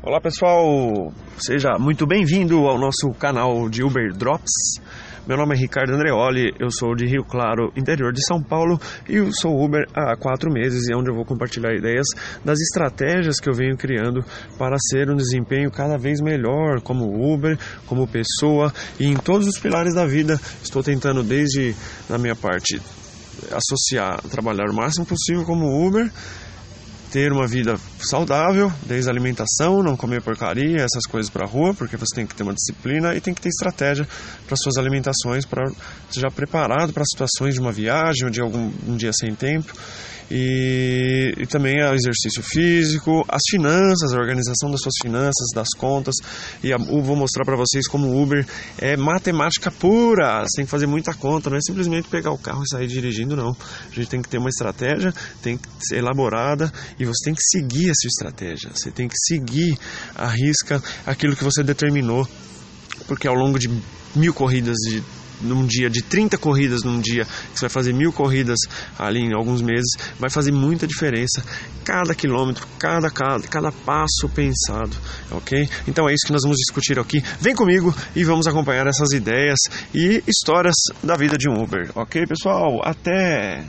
Olá pessoal, seja muito bem-vindo ao nosso canal de Uber Drops. Meu nome é Ricardo Andreoli, eu sou de Rio Claro, interior de São Paulo, e sou Uber há quatro meses e é onde eu vou compartilhar ideias das estratégias que eu venho criando para ser um desempenho cada vez melhor como Uber, como pessoa e em todos os pilares da vida. Estou tentando desde na minha parte associar trabalhar o máximo possível como Uber ter uma vida saudável, desde alimentação, não comer porcaria, essas coisas para rua, porque você tem que ter uma disciplina e tem que ter estratégia para suas alimentações, para já preparado para situações de uma viagem ou de algum um dia sem tempo. E, e também o exercício físico, as finanças, a organização das suas finanças, das contas. E a, vou mostrar para vocês como o Uber é matemática pura. Você tem que fazer muita conta, não é simplesmente pegar o carro e sair dirigindo, não. A gente tem que ter uma estratégia, tem que ser elaborada e você tem que seguir essa estratégia. Você tem que seguir a risca aquilo que você determinou, porque ao longo de mil corridas de num dia de 30 corridas num dia, você vai fazer mil corridas ali em alguns meses, vai fazer muita diferença. Cada quilômetro, cada, cada, cada passo pensado, ok? Então é isso que nós vamos discutir aqui. Vem comigo e vamos acompanhar essas ideias e histórias da vida de um Uber, ok, pessoal? Até!